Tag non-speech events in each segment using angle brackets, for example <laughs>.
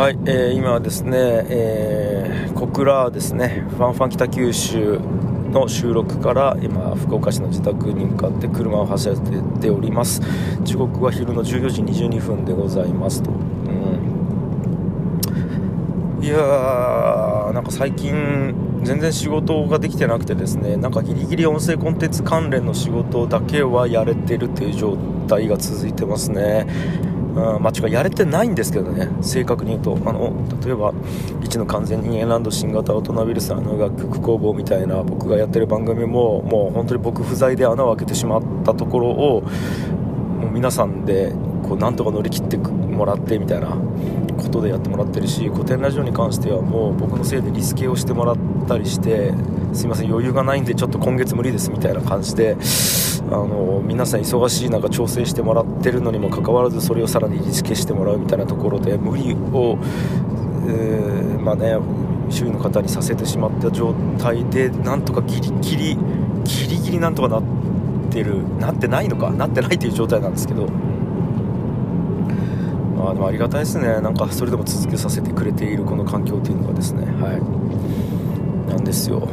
はい、えー、今はですね、えー、小倉ですね。ファンファン北九州の収録から今福岡市の自宅に向かって車を走らせております。時刻は昼の14時22分でございますと、うん、いやーなんか最近全然仕事ができてなくてですねなんかギリギリ音声コンテンツ関連の仕事だけはやれてるっていう状態が続いてますね。うん、まあ、違うやれてないんですけどね。正確に言うと。あの例えば1の完全人間ランド新型大人ウイルスの楽曲工房みたいな僕がやってる番組ももう本当に僕不在で穴を開けてしまったところをもう皆さんでこうなんとか乗り切ってもらってみたいなことでやってもらってるし古典ラジオに関してはもう僕のせいでリスケをしてもらったりしてすいません余裕がないんでちょっと今月無理ですみたいな感じであの皆さん忙しい中調整してもらってるのにもかかわらずそれをさらにリスケしてもらうみたいなところで無理を、えー、まあね周囲の方にさせてしまった状態でなんとかギリギリギリギリなんとかなってるなってないのかなってないという状態なんですけど。まあ、でもありがたいですね、なんかそれでも続けさせてくれているこの環境というのがですね、はい、なんですよ。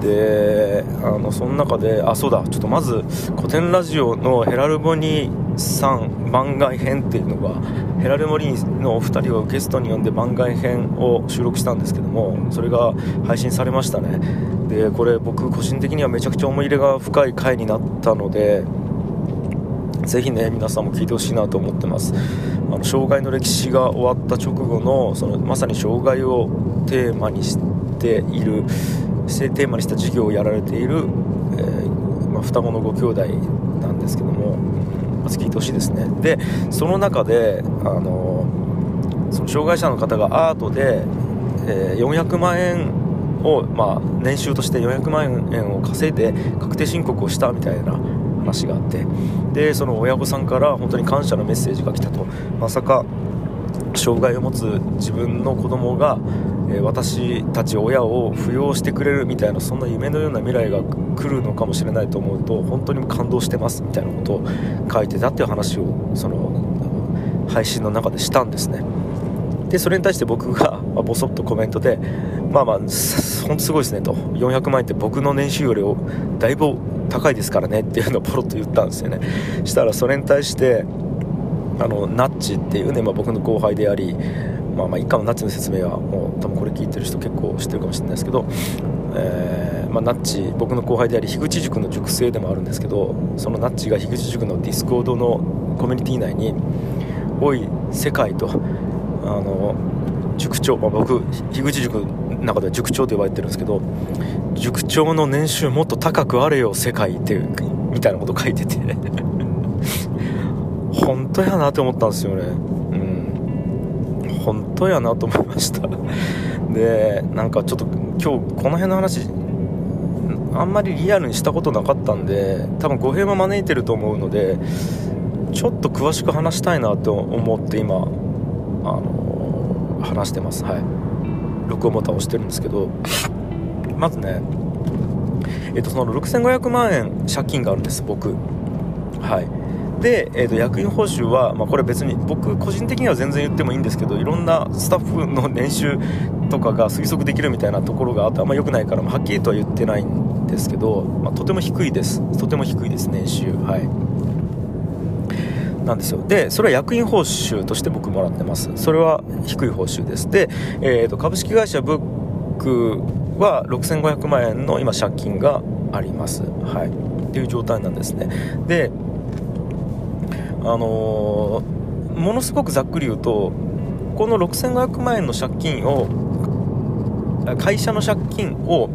であのその中であそうだ。ちょっとまず古典ラジオのヘラルボニーさん番外編っていうのがヘラルボニーのお二人をゲストに呼んで番外編を収録したんですけどもそれが配信されましたね。でこれ僕個人的にはめちゃくちゃ思い入れが深い回になったのでぜひね皆さんも聞いてほしいなと思ってます。あの障害の歴史が終わった直後のそのまさに障害をテーマにしているテーマにした授業をやられている、えー、まあ、双子のご兄弟なんですけどもまず聞いてほしいですね。でその中で、あのその障害者の方がアートで、えー、400万円を、まあ、年収として400万円を稼いで確定申告をしたみたいな話があって。でその親御さんから本当に感謝のメッセージが来たと。まさか障害を持つ自分の子供が、え私たち親を扶養してくれるみたいなそんな夢のような未来が来るのかもしれないと思うと本当に感動してますみたいなことを書いてたっていう話をその配信の中でしたんですね。でそれに対して僕が、まあ、ボソッとコメントでまあまあ本当すごいですねと。400万円って僕の年収よりをだいぶ高いですからねっていうのをポロッと言ったんですよね。したらそれに対してあのナッチっていうね、まあ、僕の後輩であり、まあ、まあ一家のナッチの説明はもう多分これ聞いてる人結構知ってるかもしれないですけど、えーまあ、ナッチ僕の後輩であり樋口塾の塾生でもあるんですけどそのナッチが樋口塾の Discord のコミュニティ内に「おい世界と」あの塾長、まあ、僕樋口塾の中では塾長と呼ばれてるんですけど塾長の年収もっと高くあれよ世界ってみたいなこと書いてて。<laughs> 本当やなって思ったんですよね。うん。本当やなと思いました。でなんかちょっと今日この辺の話あんまりリアルにしたことなかったんで多分語弊も招いてると思うのでちょっと詳しく話したいなと思って今あの話してます。はい。録音ボタン押してるんですけど。まずね。えっとその6500万円借金があるんです僕。はい。で、えーと、役員報酬は、まあ、これ別に僕個人的には全然言ってもいいんですけどいろんなスタッフの年収とかが推測できるみたいなところがあってあんま良くないから、まあ、はっきりとは言ってないんですけど、まあ、とても低いです。とても低いです年収。はい。なんですよ。でそれは役員報酬として僕もらってます。それは低い報酬です。で、えーと、株式会社ブックは6500万円の今借金があります。はい。っていう状態なんですね。であのー、ものすごくざっくり言うとこの6500万円の借金を会社の借金を、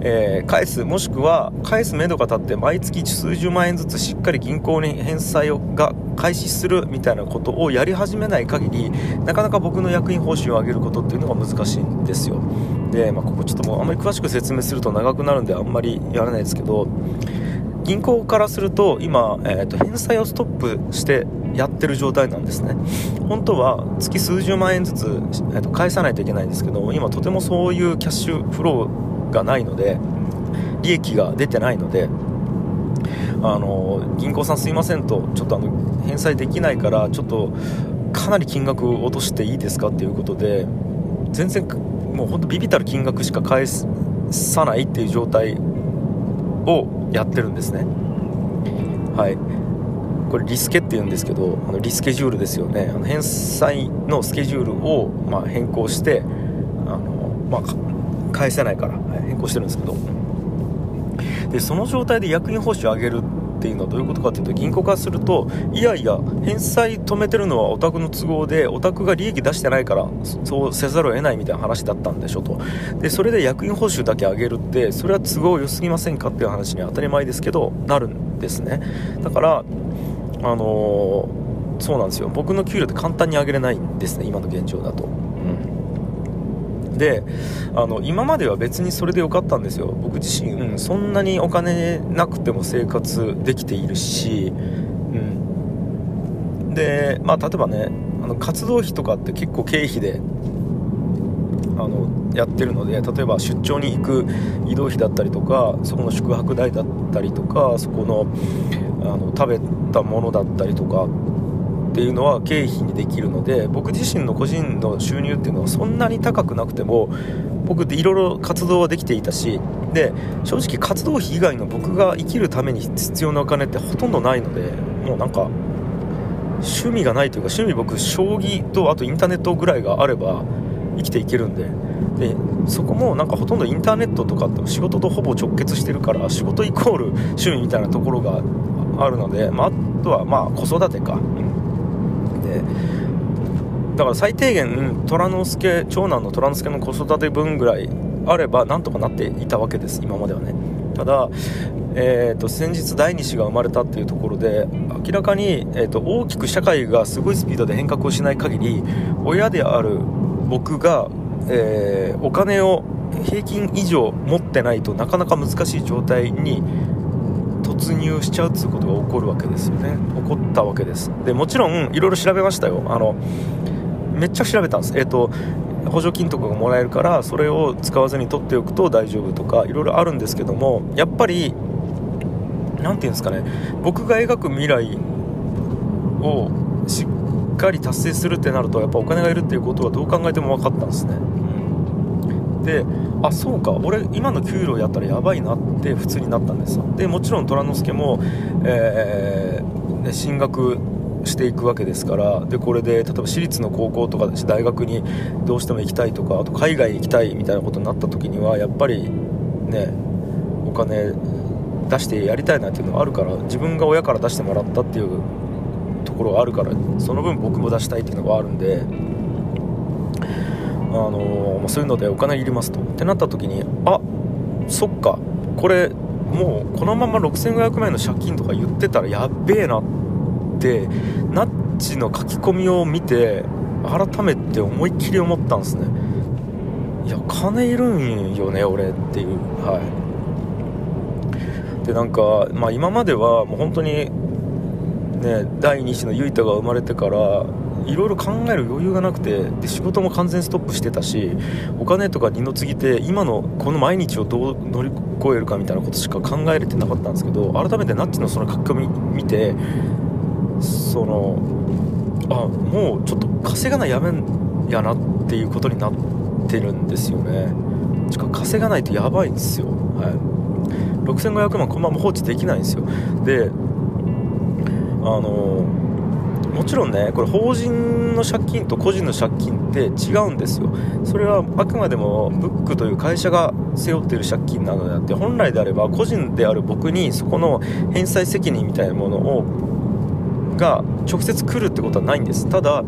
えー、返すもしくは返すめどが立って毎月数十万円ずつしっかり銀行に返済をが開始するみたいなことをやり始めない限りなかなか僕の役員報酬を上げることっていうのが難しいんですよ。で、まあ、ここちょっともうあんまり詳しく説明すると長くなるんであんまりやらないですけど銀行からすると今、えーと、返済をストップしてやってる状態なんですね。本当は月数十万円ずつ、えーと、返さないといけないんですけど今とてもそういうキャッシュフローがないので利益が出てないのであの銀行さんすいませんとちょっとあの返済できないからちょっとかなり金額落としていいですかっていうことで全然もうほんとビビたる金額しか返さないっていう状態をやってるんですね。はい。これリスケっていうんですけどあのリスケジュールですよね。あの返済のスケジュールを、まあ、変更してあの、まあ、返せないから、変更してるんですけど。でその状態で役員報酬を上げるっっていうのはどういうことかというと銀行からするといやいや返済止めてるのはお宅の都合でお宅が利益出してないからそうせざるを得ないみたいな話だったんでしょと。でそれで役員報酬だけ上げるってそれは都合良すぎませんかっていう話に当たり前ですけどなるんですね。だからあのー、そうなんですよ。僕の給料って簡単に上げれないんですね今の現状だと、であの今までは別にそれでよかったんですよ。僕自身、うん、そんなにお金なくても生活できているし、うん、で、まあ、例えばねあの活動費とかって結構経費であのやってるので例えば出張に行く移動費だったりとかそこの宿泊代だったりとかそこのあの食べたものだったりとかっていうのは経費にできるので僕自身の個人の収入っていうのはそんなに高くなくても僕っていろいろ活動はできていたしで正直活動費以外の僕が生きるために必要なお金ってほとんどないのでもうなんか趣味がないというか趣味僕将棋とあとインターネットぐらいがあれば生きていけるんででそこもなんかほとんどインターネットとかって仕事とほぼ直結してるから仕事イコール趣味みたいなところがあるので、まあ、あとはまあ子育てか、だから最低限虎之助長男の虎之助の子育て分ぐらいあればなんとかなっていたわけです今まではね。ただ、えーと、先日第2子が生まれたっていうところで明らかに、えーと、大きく社会がすごいスピードで変革をしない限り親である僕が、えー、お金を平均以上持ってないとなかなか難しい状態に突入しちゃうっていうことが起こるわけですよね。起こったわけです。でもちろんいろいろ調べましたよ。あのめっちゃ調べたんです。えっ、ー、と補助金とかがもらえるからそれを使わずに取っておくと大丈夫とかいろいろあるんですけどもやっぱり何て言うんですかね僕が描く未来をしっかり達成するってなるとやっぱお金がいるっていうことはどう考えても分かったんですね、であそうか俺今の給料やったらやばいなって普通になったんですよ。でもちろん虎之助も、えー、進学していくわけですからでこれで例えば私立の高校とか大学にどうしても行きたいとかあと海外行きたいみたいなことになった時にはやっぱりねお金出してやりたいなっていうのがあるから自分が親から出してもらったっていうところがあるからその分僕も出したいっていうのがあるんであのー、そういうのでお金いりますと。ってなった時にあそっかこれもうこのまま6500万円の借金とか言ってたらやっべえなってナッチの書き込みを見て改めて思いっきり思ったんですね。いや金いるんよね俺っていう。はい。でなんか、まあ、今まではもう本当にね第2子の結太が生まれてからいろいろ考える余裕がなくてで仕事も完全ストップしてたしお金とか二の次って今のこの毎日をどう乗り越えるかみたいなことしか考えれてなかったんですけど改めてナッチのその書き込み見てそのあもうちょっと稼がないやめんやなっていうことになってるんですよね。しか稼がないとやばいんですよ。はい。6500万このまま放置できないんですよ。であのもちろんねこれ法人の借金と個人の借金って違うんですよ。それはあくまでもブックという会社が背負ってる借金なのであって本来であれば個人である僕にそこの返済責任みたいなものをが直接来るってことはないんです。ただ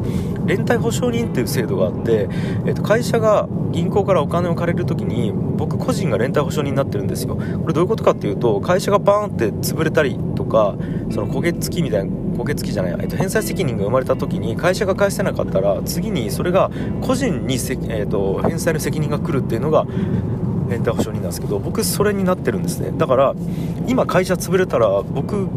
連帯保証人っていう制度があって、えー、と会社が銀行からお金を借りるときに僕個人が連帯保証人になってるんですよ。これどういうことかっていうと会社がバーンって潰れたりとかその焦げ付きみたいな焦げ付きじゃない、えー、と返済責任が生まれた時に会社が返せなかったら次にそれが個人にせ、えー、と返済の責任が来るっていうのが連帯保証人なんですけど僕それになってるんですね。だから今会社潰れたら僕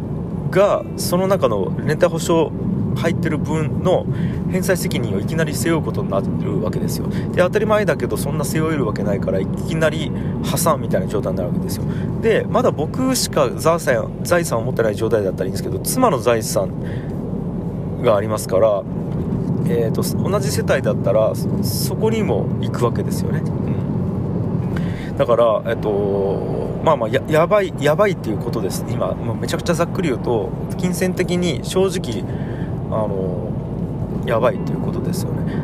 がその中の連帯保証入ってる分の返済責任をいきなり背負うことになるわけですよ。で当たり前だけどそんな背負えるわけないからいきなり破産みたいな状態になるわけですよ。でまだ僕しか財産財産を持ってない状態だったらいいんですけど妻の財産がありますからえーと、同じ世帯だったらそこにも行くわけですよね、だから、えーとまあ、まあややばいやばいっていうことです。今もうめちゃくちゃざっくり言うと金銭的に正直あのやばいっていうことですよね。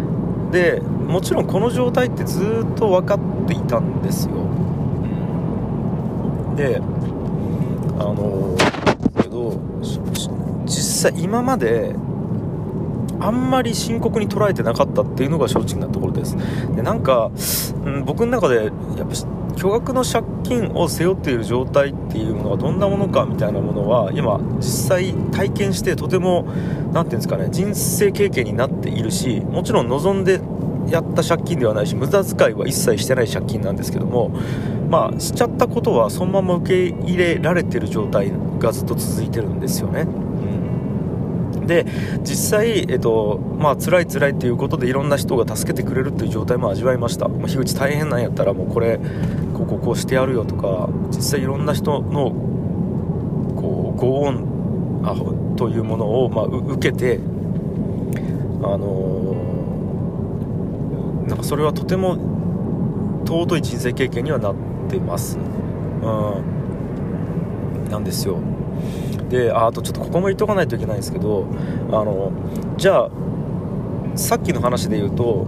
でもちろんこの状態ってずっと分かっていたんですよ、うん、であのけど実際今まであんまり深刻に捉えてなかったっていうのが正直なところです。でなんか、ん、僕の中でやっぱ巨額の借金を背負っている状態っていうのがどんなものかみたいなものは今実際体験してとても何ていうんですかね人生経験になっているしもちろん望んでやった借金ではないし無駄遣いは一切してない借金なんですけどもまあしちゃったことはそのまま受け入れられてる状態がずっと続いてるんですよね。で実際、えっとまあ辛い辛いっていうことでいろんな人が助けてくれるっていう状態も味わいました、まあ、樋口大変なんやったらもうこれこここうしてやるよとか実際いろんな人のこうご恩あというものを、まあ、受けてあのー、なんかそれはとても尊い人生経験にはなってます。うん。なんですよ。でああとちょっとここも言っとかないといけないんですけどあのじゃあさっきの話で言うと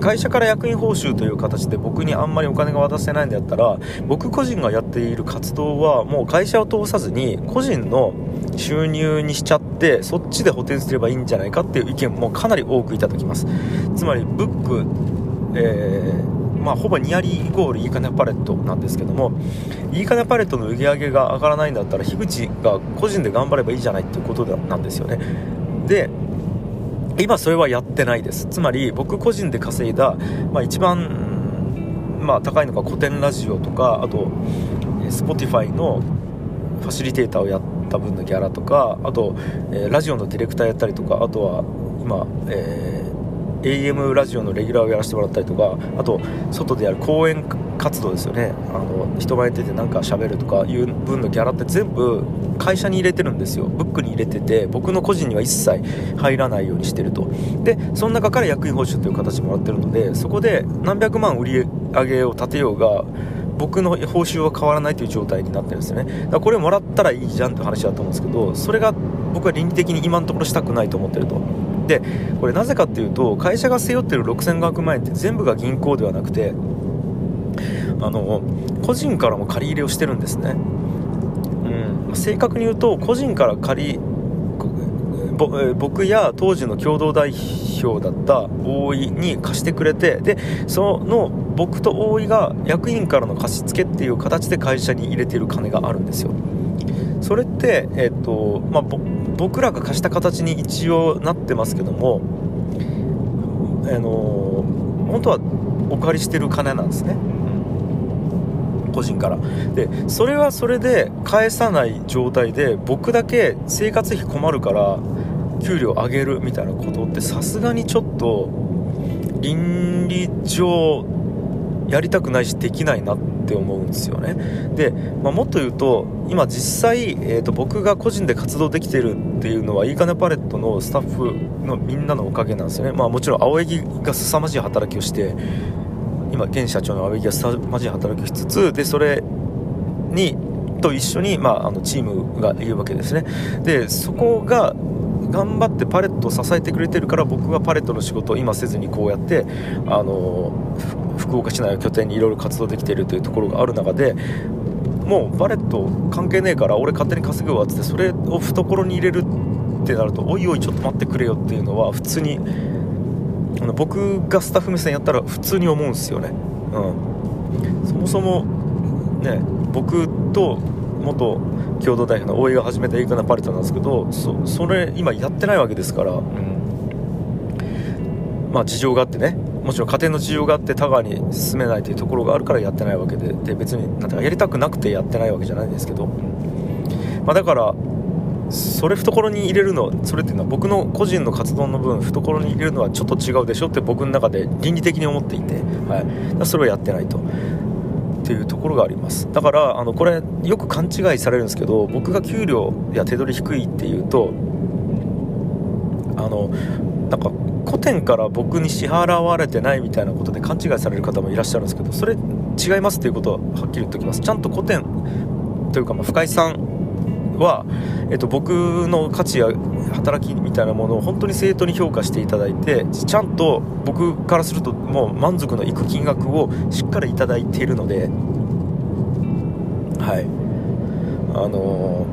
会社から役員報酬という形で僕にあんまりお金が渡せないんだったら僕個人がやっている活動はもう会社を通さずに個人の収入にしちゃってそっちで補填すればいいんじゃないかっていう意見もかなり多くいただきます。つまりブック、えーまあ、ほぼニアリーイコールいいかねパレットなんですけどもいいかねパレットの売り上げが上がらないんだったら樋口が個人で頑張ればいいじゃないっていうことなんですよね。で今それはやってないです。つまり僕個人で稼いだ、まあ、一番、まあ、高いのが古典ラジオとかあと Spotify のファシリテーターをやった分のギャラとかあと、えー、ラジオのディレクターやったりとかあとは今、えー AM ラジオのレギュラーをやらせてもらったりとかあと外でやる講演活動ですよね。あの人前に出てなんか喋るとかいう分のギャラって全部会社に入れてるんですよ。ブックに入れてて僕の個人には一切入らないようにしてると。でその中から役員報酬という形もらってるのでそこで何百万売り上げを立てようが僕の報酬は変わらないという状態になってるんですよね。だからこれもらったらいいじゃんって話だと思うんですけどそれが僕は倫理的に今のところしたくないと思ってると。でこれなぜかっていうと会社が背負ってる6500万円って全部が銀行ではなくてあの個人からも借り入れをしてるんですね、うん、正確に言うと個人から借り僕や当時の共同代表だった大井に貸してくれてでその僕と大井が役員からの貸し付けっていう形で会社に入れてる金があるんですよ。それって、えーとまあ、僕らが貸した形に一応なってますけども、あの本当はお借りしてる金なんですね、個人から。でそれはそれで返さない状態で僕だけ生活費困るから給料上げるみたいなことってさすがにちょっと倫理上やりたくないしできないなって思うんですよね。で、まあ、もっと言うと今実際、えーと、僕が個人で活動できてるっていうのはいいかねパレットのスタッフのみんなのおかげなんですよね。まあもちろん青柳が凄まじい働きをして今現社長の青柳が凄まじい働きをしつつでそれにと一緒に、まあ、あのチームがいるわけですね。でそこが頑張ってパレットを支えてくれてるから僕がパレットの仕事を今せずにこうやってあの福岡市内を拠点にいろいろ活動できているというところがある中でもうバレット関係ねえから俺勝手に稼ぐわっつってそれを懐に入れるってなるとおいおいちょっと待ってくれよっていうのは普通にあの僕がスタッフ目線やったら普通に思うんですよね、うん、そもそもね僕と元共同代表の大井が始めたエイクナパレットなんですけどそそれ今やってないわけですから、うん、まあ事情があってね。もちろん家庭の事情があって田川に進めないというところがあるからやってないわけでで別になんてかやりたくなくてやってないわけじゃないんですけど、まあ、だからそれ懐に入れるのそれっていうのは僕の個人の活動の分懐に入れるのはちょっと違うでしょって僕の中で倫理的に思っていて、はい、それはやってないと。っていうところがあります。だからあのこれよく勘違いされるんですけど僕が給料や手取り低いっていうとあのなんか古典から僕に支払われてないみたいなことで勘違いされる方もいらっしゃるんですけどそれ違いますっていうことははっきり言っておきます。ちゃんと古典というか、ま、深井さんは、えっと、僕の価値や働きみたいなものを本当に正当に評価していただいてちゃんと僕からするともう満足のいく金額をしっかりいただいているのではい。あの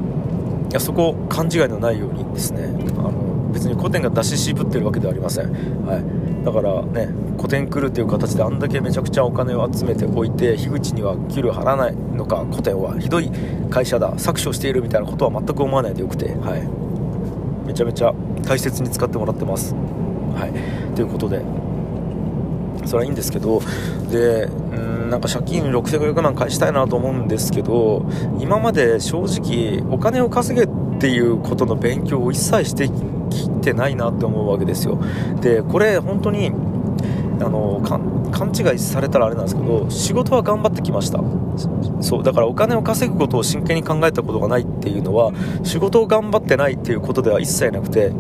ー、いやそこ勘違いのないようにですねあの別に古典が出し渋ってるわけではありません、はい、だからね古典来るっていう形であんだけめちゃくちゃお金を集めておいて樋口には給料払わないのか古典はひどい会社だ搾取しているみたいなことは全く思わないでよくて、はい、めちゃめちゃ大切に使ってもらってます、はい、ということで。それはいいんですけど。でうんなんか借金6500万返したいなと思うんですけど今まで正直お金を稼げっていうことの勉強を一切してきてないなって思うわけですよ。でこれ本当にあの勘違いされたらあれなんですけど仕事は頑張ってきました。そうだからお金を稼ぐことを真剣に考えたことがないっていうのは仕事を頑張ってないっていうことでは一切なくて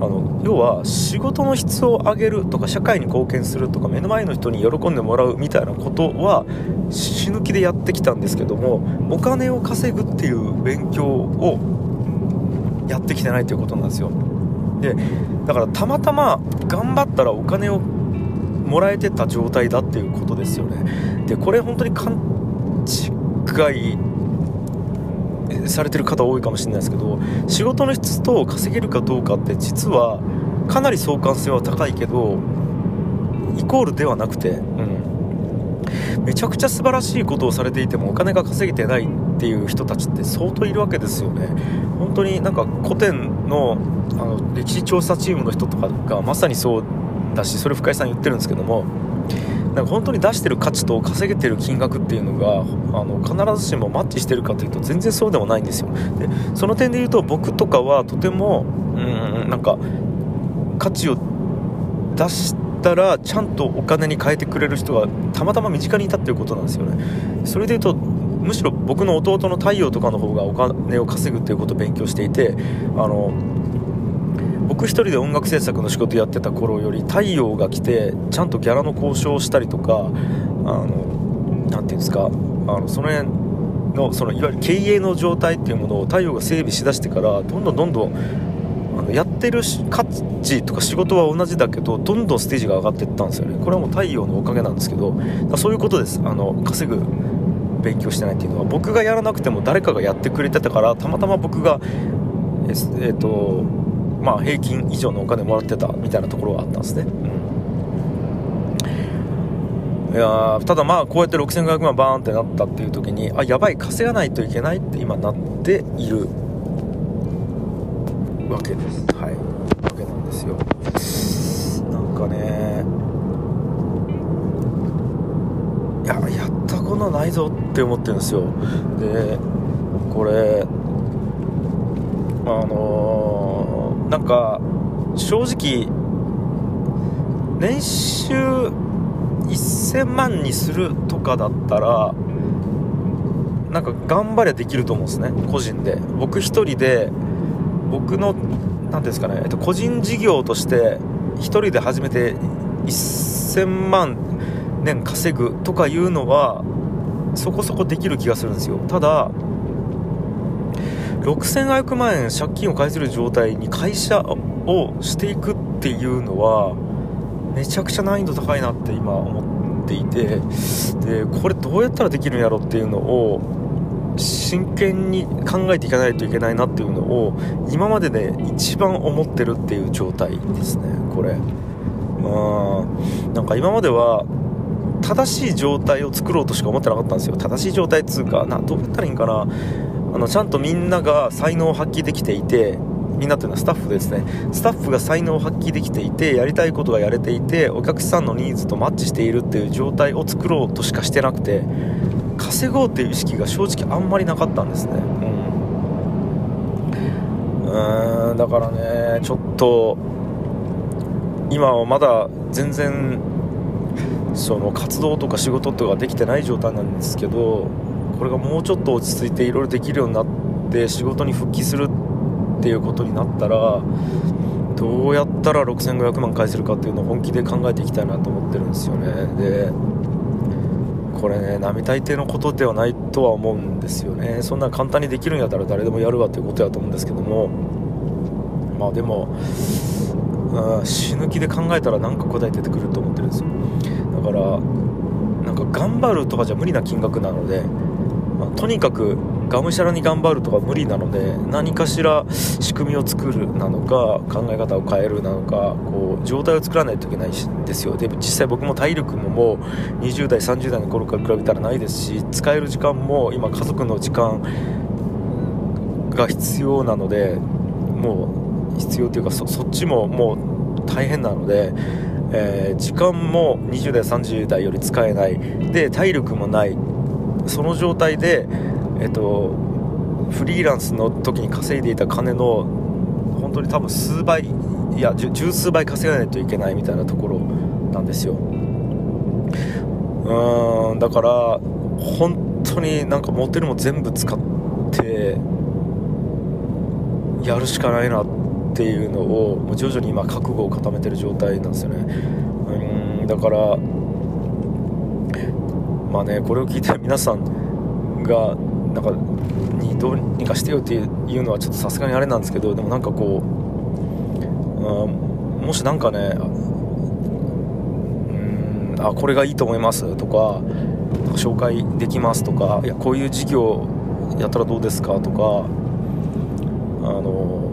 あの要は仕事の質を上げるとか社会に貢献するとか目の前の人に喜んでもらうみたいなことは死ぬ気でやってきたんですけどもお金を稼ぐっていう勉強をやってきてないということなんですよ。でだからたまたま頑張ったらお金をもらえてた状態だっていうことですよね。でこれ本当に勘違いされてる方多いかもしれないですけど仕事の質と稼げるかどうかって実はかなり相関性は高いけどイコールではなくて、うん、めちゃくちゃ素晴らしいことをされていてもお金が稼げてないっていう人たちって相当いるわけですよね。本当になんか古典のあの歴史調査チームの人とかがまさにそうだしそれ深井さん言ってるんですけどもなんか本当に出してる価値と稼げてる金額っていうのがあの必ずしもマッチしてるかというと全然そうでもないんですよ。でその点で言うと僕とかはとてもうんなんか価値を出したらちゃんとお金に変えてくれる人がたまたま身近にいたっていうことなんですよね。それで言うとむしろ僕の弟の太陽とかの方がお金を稼ぐっていうことを勉強していてあの僕一人で音楽制作の仕事やってた頃より太陽が来てちゃんとギャラの交渉をしたりとかあのなていうんですかあのその辺のそのいわゆる経営の状態っていうものを太陽が整備しだしてからどんどんどんどんあのやってる価値とか仕事は同じだけどどんどんステージが上がっていったんですよね。これはもう太陽のおかげなんですけどそういうことです。あの稼ぐ勉強してないっていうのは僕がやらなくても誰かがやってくれてたからたまたま僕がえっ、ー、とまあ、平均以上のお金もらってたみたいなところがあったんですね、うん、いやただまあこうやって6500万バーンってなったっていう時にあやばい稼がないといけないって今なっている。わけです。はい。わけなんですよ。なんかねいややったことないぞって思ってるんですよ。でこれあのーなんか正直年収1000万にするとかだったらなんか頑張りゃできると思うんですね。個人で。僕1人で僕の何ですかね、えっと、個人事業として1人で始めて1000万年稼ぐとかいうのはそこそこできる気がするんですよ。ただ6500万円借金を返せる状態に会社をしていくっていうのはめちゃくちゃ難易度高いなって今思っていてでこれどうやったらできるんやろっていうのを真剣に考えていかないといけないなっていうのを今までで一番思ってるっていう状態ですねこれ。うんなんか今までは正しい状態を作ろうとしか思ってなかったんですよ。正しい状態っつうかなどうやったらいいんかな。あのちゃんとみんなが才能を発揮できていてみんなというのはスタッフですね。スタッフが才能を発揮できていてやりたいことがやれていてお客さんのニーズとマッチしているっていう状態を作ろうとしかしてなくて稼ごうっていう意識が正直あんまりなかったんですね。うん。うんだからねちょっと今はまだ全然その活動とか仕事とかできてない状態なんですけどこれがもうちょっと落ち着いていろいろできるようになって仕事に復帰するっていうことになったらどうやったら6500万返せるかっていうのを本気で考えていきたいなと思ってるんですよね。でこれね並大抵のことではないとは思うんですよね。そんな簡単にできるんやったら誰でもやるわっていうことやと思うんですけども。まあでも、うん、死ぬ気で考えたら何か答え出てくると思ってるんですよ。だからなんか頑張るとかじゃ無理な金額なので、まあ、とにかくがむしゃらに頑張るとか無理なので何かしら仕組みを作るなのか考え方を変えるなのかこう状態を作らないといけないんですよ。で実際僕も体力ももう20代30代の頃から比べたらないですし使える時間も今家族の時間が必要なのでもう必要というかそっちももう大変なのでえー、時間も20代30代より使えない。で体力もない。その状態で、えっと、フリーランスの時に稼いでいた金の本当に多分数倍いや十数倍稼がないといけないみたいなところなんですよ。うんだから本当になんか持てるも全部使ってやるしかないなってっていうのをもう徐々に今覚悟を固めてる状態なんですよね。うんだからまあねこれを聞いて <laughs> 皆さんがなんかにどうにかしてよっていうのはちょっとさすがにあれなんですけどでもなんかこう、うんもしなんかねうんあこれがいいと思いますとか紹介できますとかいやこういう事業やったらどうですかとかあの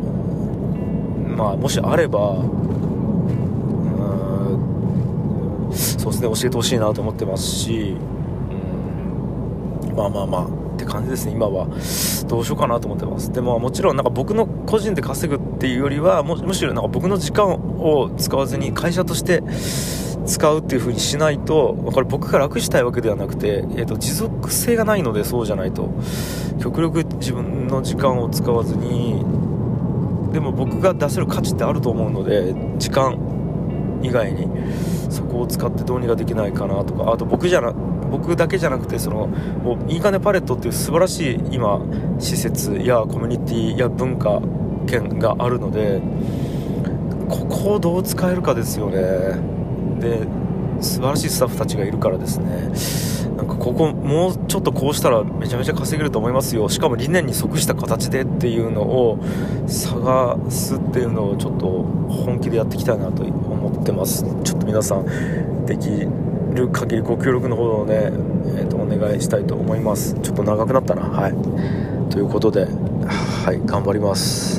まあもしあればうんそうですね教えてほしいなと思ってますしうんまあまあまあって感じですね今は。どうしようかなと思ってます。でももちろんなんか僕の個人で稼ぐっていうよりはむしろなんか僕の時間を使わずに会社として使うっていう風にしないとこれ僕が楽したいわけではなくて、えーと、持続性がないのでそうじゃないと。極力自分の時間を使わずにでも僕が出せる価値ってあると思うので時間以外にそこを使ってどうにかできないかなとかあと僕じゃな僕だけじゃなくてそのもういいかねパレットっていう素晴らしい今施設やコミュニティや文化圏があるのでここをどう使えるかですよね。で素晴らしいスタッフたちがいるからですね。ここもうちょっとこうしたらめちゃめちゃ稼げると思いますよ。しかも理念に即した形でっていうのを探すっていうのをちょっと本気でやっていきたいなと思ってます。ちょっと皆さんできる限りご協力のほどをね、えー、とお願いしたいと思います。ちょっと長くなったな。はい。ということではい。頑張ります。